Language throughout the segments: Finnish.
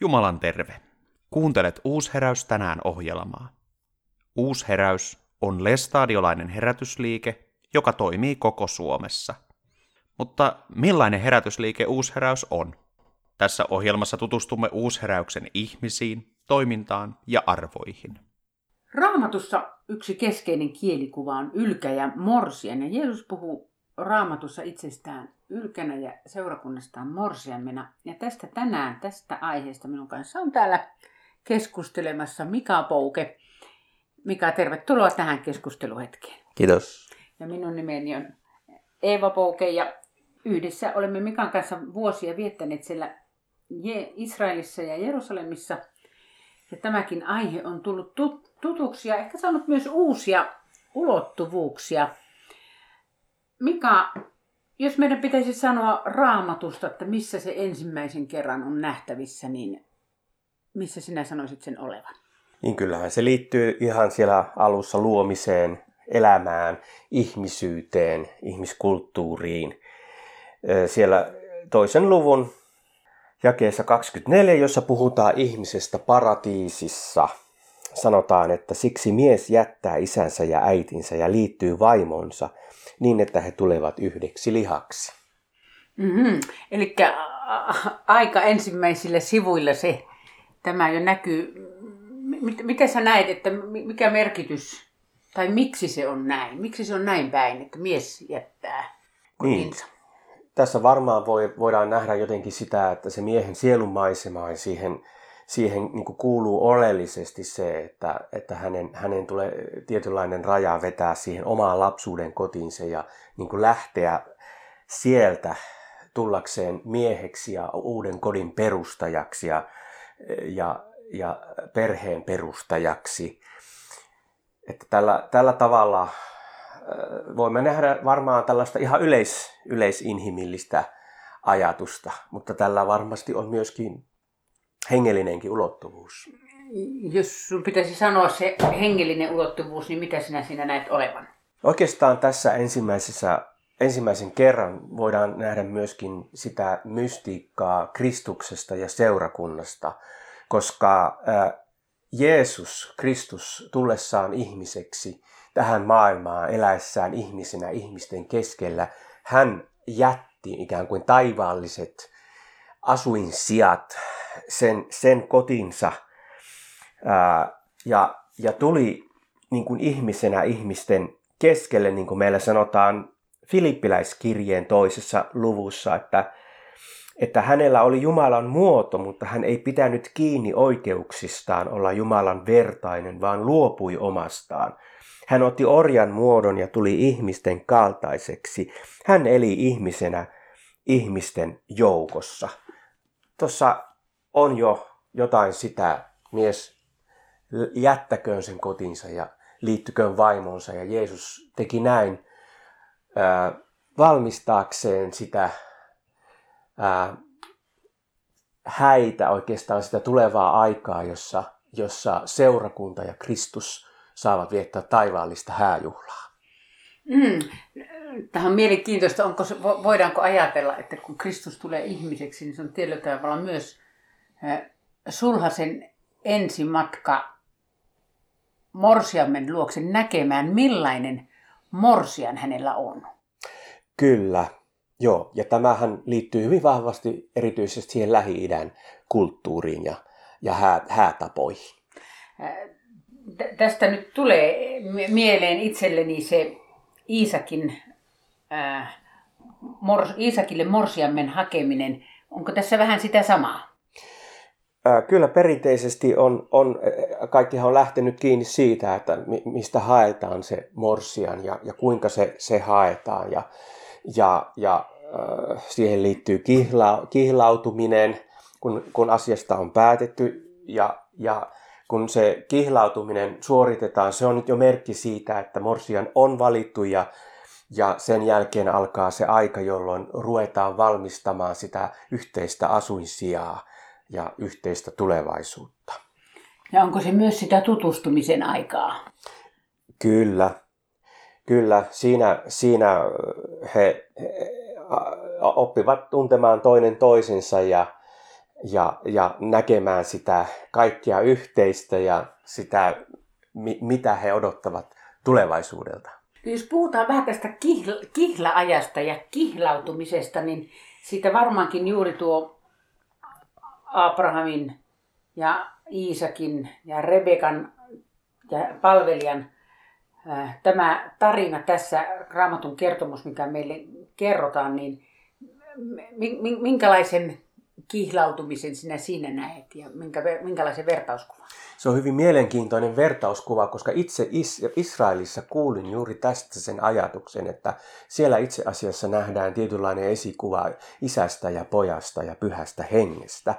Jumalan terve. Kuuntelet Uusheräys tänään ohjelmaa. Uusheräys on lestadiolainen herätysliike, joka toimii koko Suomessa. Mutta millainen herätysliike Uusheräys on? Tässä ohjelmassa tutustumme Uusheräyksen ihmisiin, toimintaan ja arvoihin. Raamatussa yksi keskeinen kielikuva on ylkä ja morsien, ja Jeesus puhuu raamatussa itsestään ylkänä ja seurakunnastaan morsiammena. Ja tästä tänään, tästä aiheesta minun kanssa on täällä keskustelemassa Mika Pouke. Mika, tervetuloa tähän keskusteluhetkeen. Kiitos. Ja minun nimeni on Eeva Pouke ja yhdessä olemme Mikan kanssa vuosia viettäneet siellä Israelissa ja Jerusalemissa. Ja tämäkin aihe on tullut tutuksi ja ehkä saanut myös uusia ulottuvuuksia. Mika, jos meidän pitäisi sanoa raamatusta, että missä se ensimmäisen kerran on nähtävissä, niin missä sinä sanoisit sen olevan? Niin kyllähän se liittyy ihan siellä alussa luomiseen, elämään, ihmisyyteen, ihmiskulttuuriin. Siellä toisen luvun jakeessa 24, jossa puhutaan ihmisestä paratiisissa, sanotaan, että siksi mies jättää isänsä ja äitinsä ja liittyy vaimonsa niin, että he tulevat yhdeksi lihaksi. Mm-hmm. Eli aika ensimmäisillä sivuilla se, tämä jo näkyy. Miten sä näet, että mikä merkitys, tai miksi se on näin? Miksi se on näin päin, että mies jättää kotinsa? Niin tässä varmaan voi, voidaan nähdä jotenkin sitä, että se miehen sielunmaisema siihen, siihen niin kuin kuuluu oleellisesti se, että, että hänen, hänen tulee tietynlainen raja vetää siihen omaan lapsuuden kotiinsa ja niin kuin lähteä sieltä tullakseen mieheksi ja uuden kodin perustajaksi ja, ja, ja perheen perustajaksi. Että tällä, tällä tavalla voimme nähdä varmaan tällaista ihan yleis, yleisinhimillistä ajatusta, mutta tällä varmasti on myöskin hengellinenkin ulottuvuus. Jos sun pitäisi sanoa se hengellinen ulottuvuus, niin mitä sinä siinä näet olevan? Oikeastaan tässä ensimmäisessä, ensimmäisen kerran voidaan nähdä myöskin sitä mystiikkaa Kristuksesta ja seurakunnasta, koska Jeesus, Kristus, tullessaan ihmiseksi, tähän maailmaan eläessään ihmisenä ihmisten keskellä, hän jätti ikään kuin taivaalliset asuinsijat, sen, sen kotinsa ää, ja, ja tuli niin kuin ihmisenä ihmisten keskelle, niin kuin meillä sanotaan Filippiläiskirjeen toisessa luvussa, että, että hänellä oli Jumalan muoto, mutta hän ei pitänyt kiinni oikeuksistaan olla Jumalan vertainen, vaan luopui omastaan hän otti orjan muodon ja tuli ihmisten kaltaiseksi. Hän eli ihmisenä ihmisten joukossa. Tuossa on jo jotain sitä, mies jättäköön sen kotinsa ja liittyköön vaimonsa. Ja Jeesus teki näin ää, valmistaakseen sitä ää, häitä oikeastaan sitä tulevaa aikaa, jossa, jossa seurakunta ja Kristus saavat viettää taivaallista hääjuhlaa. Mm. Tähän on mielenkiintoista, onko voidaanko ajatella, että kun Kristus tulee ihmiseksi, niin se on tietyllä tavalla myös sulhasen ensimatka morsiamen luokse näkemään, millainen morsian hänellä on. Kyllä, joo. Ja tämähän liittyy hyvin vahvasti erityisesti siihen Lähi-idän kulttuuriin ja, ja hää, häätapoihin tästä nyt tulee mieleen itselleni se Iisakin, äh, mor, Iisakille morsiammen hakeminen. Onko tässä vähän sitä samaa? Kyllä perinteisesti on, on, kaikkihan on lähtenyt kiinni siitä, että mistä haetaan se morsian ja, ja kuinka se, se haetaan. Ja, ja, ja siihen liittyy kihla, kihlautuminen, kun, kun asiasta on päätetty ja, ja kun se kihlautuminen suoritetaan, se on nyt jo merkki siitä, että morsian on valittu ja, ja sen jälkeen alkaa se aika, jolloin ruvetaan valmistamaan sitä yhteistä asuinsijaa ja yhteistä tulevaisuutta. Ja onko se myös sitä tutustumisen aikaa? Kyllä, kyllä. Siinä, siinä he, he oppivat tuntemaan toinen toisensa ja, ja, ja näkemään sitä kaikkia yhteistä ja sitä, mi, mitä he odottavat tulevaisuudelta. Jos puhutaan vähän tästä kihla, kihlaajasta ja kihlautumisesta, niin siitä varmaankin juuri tuo Abrahamin ja Iisakin ja Rebekan ja palvelijan tämä tarina tässä, raamatun kertomus, mikä meille kerrotaan, niin minkälaisen kihlautumisen sinä siinä näet ja minkä, minkälaisen vertauskuvan? Se on hyvin mielenkiintoinen vertauskuva, koska itse Israelissa kuulin juuri tästä sen ajatuksen, että siellä itse asiassa nähdään tietynlainen esikuva isästä ja pojasta ja pyhästä hengestä.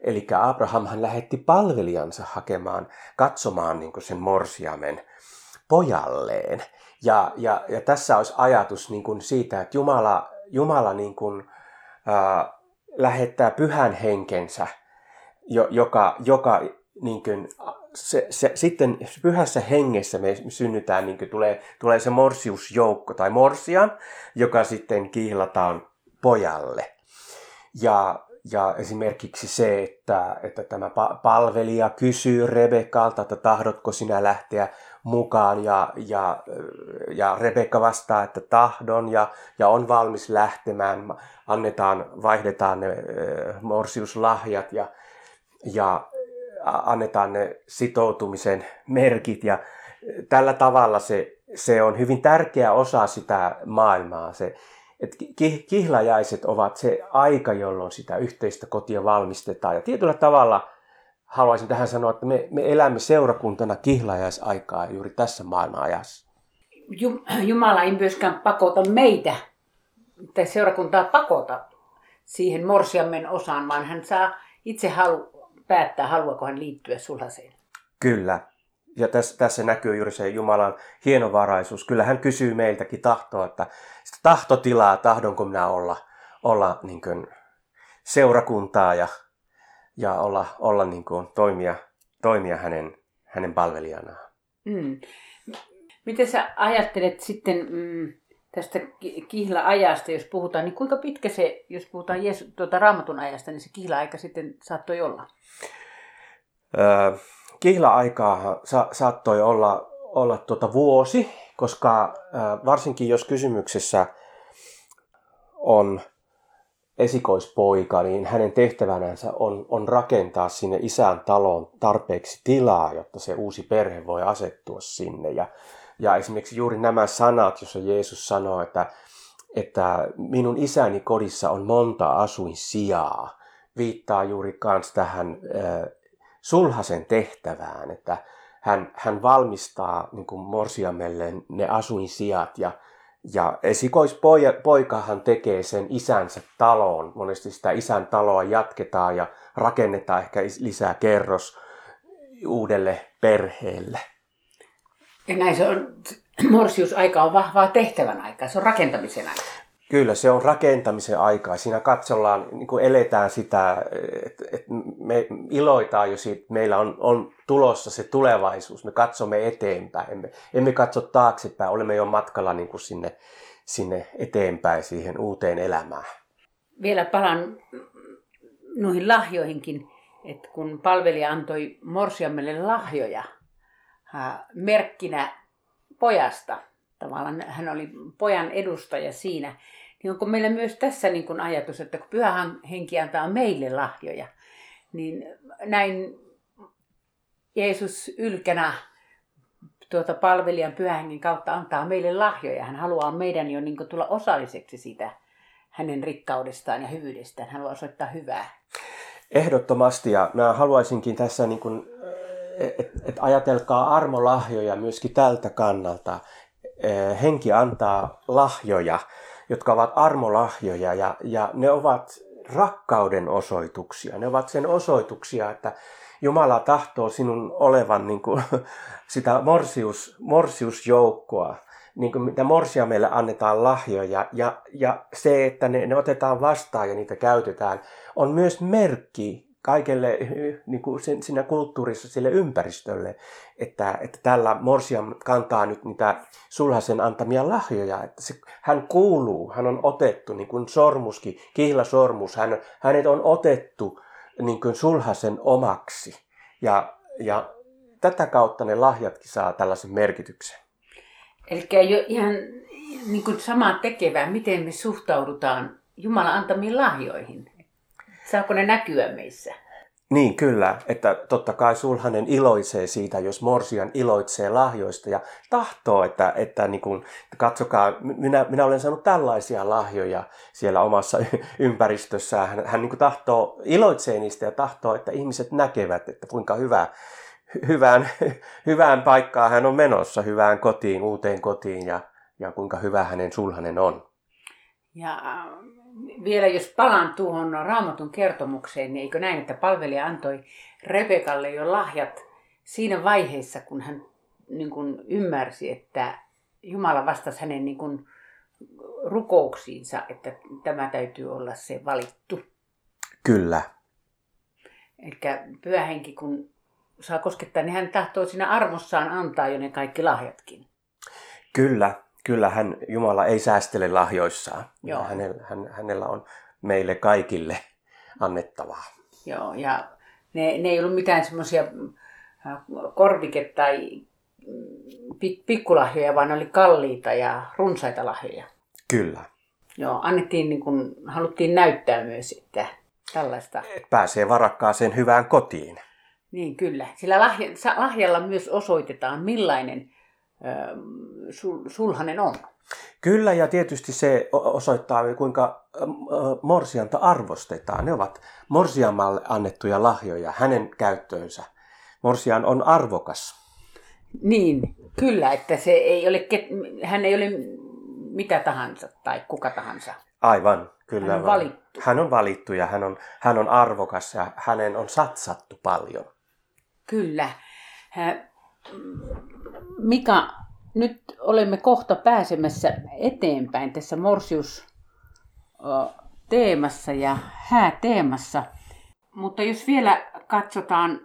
Eli Abrahamhan lähetti palvelijansa hakemaan, katsomaan niin sen morsiamen pojalleen. Ja, ja, ja tässä olisi ajatus niin kuin siitä, että Jumala, Jumala niin kuin, äh, lähettää pyhän henkensä, jo, joka, joka niin kuin, se, se, sitten pyhässä hengessä me synnytään, niin kuin tulee, tulee se morsiusjoukko tai morsian, joka sitten kihlataan pojalle. Ja, ja esimerkiksi se, että, että tämä palvelija kysyy Rebekalta, että tahdotko sinä lähteä mukaan ja, ja, ja Rebekka vastaa, että tahdon ja, ja on valmis lähtemään. Annetaan, vaihdetaan ne morsiuslahjat ja, ja annetaan ne sitoutumisen merkit ja tällä tavalla se, se on hyvin tärkeä osa sitä maailmaa. Se, että kihlajaiset ovat se aika, jolloin sitä yhteistä kotia valmistetaan. Ja tietyllä tavalla haluaisin tähän sanoa, että me, me elämme seurakuntana kihlajaisaikaa juuri tässä maailman ajassa. Jumala ei myöskään pakota meitä, tai seurakuntaa pakota siihen morsiammen osaan, vaan hän saa itse halu, päättää, haluaako hän liittyä sulhaseen. Kyllä. Ja tässä, tässä näkyy juuri se Jumalan hienovaraisuus. Kyllä hän kysyy meiltäkin tahtoa, että sitä tahtotilaa, tahdonko minä olla, olla niin kuin seurakuntaa ja, ja olla, olla niin kuin toimia, toimia hänen, hänen palvelijanaan. Mm. Miten sä ajattelet sitten mm, tästä kihla-ajasta, jos puhutaan, niin kuinka pitkä se, jos puhutaan Jeesu, tuota raamatun ajasta, niin se kihla-aika sitten saattoi olla? Öö, kihla-aikaa sa- saattoi olla, olla tuota vuosi, koska öö, varsinkin jos kysymyksessä on esikoispoika, niin hänen tehtävänänsä on, on rakentaa sinne isän taloon tarpeeksi tilaa, jotta se uusi perhe voi asettua sinne. Ja ja esimerkiksi juuri nämä sanat, joissa Jeesus sanoo, että, että minun isäni kodissa on monta asuin sijaa, viittaa juuri kans tähän äh, sulhasen tehtävään, että hän, hän valmistaa niin morsiamelle ne asuinsijat ja, ja esikoispoikahan tekee sen isänsä taloon. Monesti sitä isän taloa jatketaan ja rakennetaan ehkä lisää kerros uudelle perheelle. Ja näin se on, morsiusaika on vahvaa tehtävän aikaa, se on rakentamisen aika. Kyllä, se on rakentamisen aikaa. Siinä katsellaan, niin kuin eletään sitä, että et me iloitaan jo siitä, että meillä on, on tulossa se tulevaisuus. Me katsomme eteenpäin, emme, emme katso taaksepäin, olemme jo matkalla niin kuin sinne, sinne eteenpäin siihen uuteen elämään. Vielä palaan noihin lahjoihinkin, että kun palvelija antoi morsiammelle lahjoja – merkkinä pojasta. Tavallaan hän oli pojan edustaja siinä. Niin onko meillä myös tässä niin kuin ajatus, että kun pyhähän henki antaa meille lahjoja, niin näin Jeesus ylkänä tuota palvelijan pyhän kautta antaa meille lahjoja. Hän haluaa meidän jo niin tulla osalliseksi sitä hänen rikkaudestaan ja hyvyydestään. Hän haluaa osoittaa hyvää. Ehdottomasti ja mä haluaisinkin tässä niin kuin et, et ajatelkaa armolahjoja myöskin tältä kannalta. Eh, henki antaa lahjoja, jotka ovat armolahjoja ja, ja ne ovat rakkauden osoituksia. Ne ovat sen osoituksia, että Jumala tahtoo sinun olevan niin kuin, sitä morsius, morsiusjoukkoa, niin kuin mitä morsia meille annetaan lahjoja. Ja, ja se, että ne, ne otetaan vastaan ja niitä käytetään, on myös merkki kaikelle niin kuin sen, siinä kulttuurissa, sille ympäristölle, että, että tällä Morsiam kantaa nyt niitä sulhasen antamia lahjoja, että se, hän kuuluu, hän on otettu, niin kuin sormuskin, kihlasormus, hän, hänet on otettu niin kuin sulhasen omaksi. Ja, ja tätä kautta ne lahjatkin saa tällaisen merkityksen. Eli ei ole ihan niin kuin samaa tekevää, miten me suhtaudutaan Jumalan antamiin lahjoihin. Saako ne näkyä meissä? Niin, kyllä. Että totta kai sulhanen iloitsee siitä, jos Morsian iloitsee lahjoista ja tahtoo, että, että niin kuin, katsokaa, minä, minä olen saanut tällaisia lahjoja siellä omassa ympäristössään. Hän, hän niin tahtoo, iloitsee niistä ja tahtoo, että ihmiset näkevät, että kuinka hyvä, hyvään, hyvään paikkaan hän on menossa, hyvään kotiin, uuteen kotiin ja, ja kuinka hyvä hänen sulhanen on. Ja vielä jos palaan tuohon raamatun kertomukseen, niin eikö näin, että palvelija antoi Rebekalle jo lahjat siinä vaiheessa, kun hän niin kuin ymmärsi, että Jumala vastasi hänen niin kuin rukouksiinsa, että tämä täytyy olla se valittu. Kyllä. Eli pyhähenki, kun saa koskettaa, niin hän tahtoo siinä armossaan antaa jo ne kaikki lahjatkin. Kyllä, kyllä hän, Jumala ei säästele lahjoissaan. Joo. Hänellä, hän, hänellä on meille kaikille annettavaa. Joo, ja ne, ne ei ollut mitään semmoisia äh, korvike- tai mm, pikkulahjoja, vaan ne oli kalliita ja runsaita lahjoja. Kyllä. Joo, annettiin niin kuin, haluttiin näyttää myös, että tällaista. Et pääsee varakkaaseen hyvään kotiin. Niin, kyllä. Sillä lahjalla myös osoitetaan, millainen sul, sulhanen on. Kyllä, ja tietysti se osoittaa, kuinka morsianta arvostetaan. Ne ovat morsiamalle annettuja lahjoja hänen käyttöönsä. Morsian on arvokas. Niin, kyllä, että se ei ole, hän ei ole mitä tahansa tai kuka tahansa. Aivan, kyllä. Hän on valittu. Hän on valittu ja hän on, hän on arvokas ja hänen on satsattu paljon. Kyllä. Mika, nyt olemme kohta pääsemässä eteenpäin tässä Morsius teemassa ja hääteemassa. Mutta jos vielä katsotaan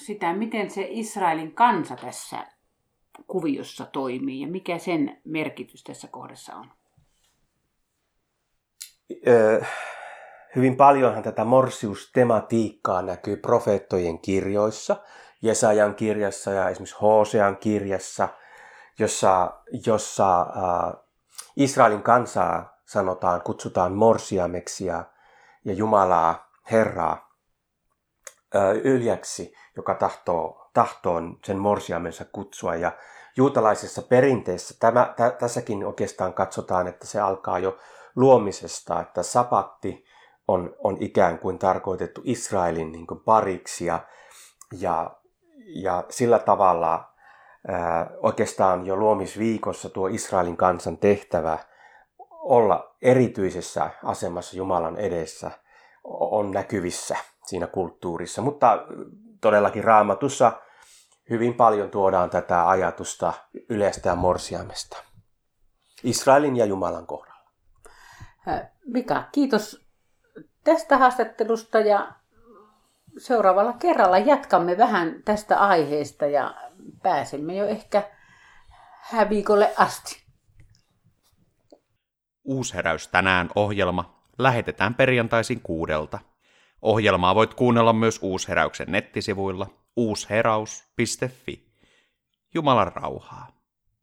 sitä, miten se Israelin kansa tässä kuviossa toimii ja mikä sen merkitys tässä kohdassa on? Öö, hyvin paljonhan tätä morsiustematiikkaa näkyy profeettojen kirjoissa – Jesajan kirjassa ja esimerkiksi Hosean kirjassa, jossa, jossa äh, Israelin kansaa sanotaan, kutsutaan morsiameksi ja, ja Jumalaa, Herraa äh, yljäksi, joka tahtoo, tahtoon sen morsiamensa kutsua. Ja juutalaisessa perinteessä tämä, tä, tässäkin oikeastaan katsotaan, että se alkaa jo luomisesta, että sapatti on, on ikään kuin tarkoitettu Israelin niin kuin pariksi ja, ja ja sillä tavalla oikeastaan jo luomisviikossa tuo Israelin kansan tehtävä olla erityisessä asemassa Jumalan edessä on näkyvissä siinä kulttuurissa. Mutta todellakin raamatussa hyvin paljon tuodaan tätä ajatusta yleistä morsiamesta. Israelin ja Jumalan kohdalla. Mika, kiitos tästä haastattelusta ja seuraavalla kerralla jatkamme vähän tästä aiheesta ja pääsemme jo ehkä häviikolle asti. Uusheräys tänään ohjelma lähetetään perjantaisin kuudelta. Ohjelmaa voit kuunnella myös Uusheräyksen nettisivuilla uusheraus.fi. Jumalan rauhaa.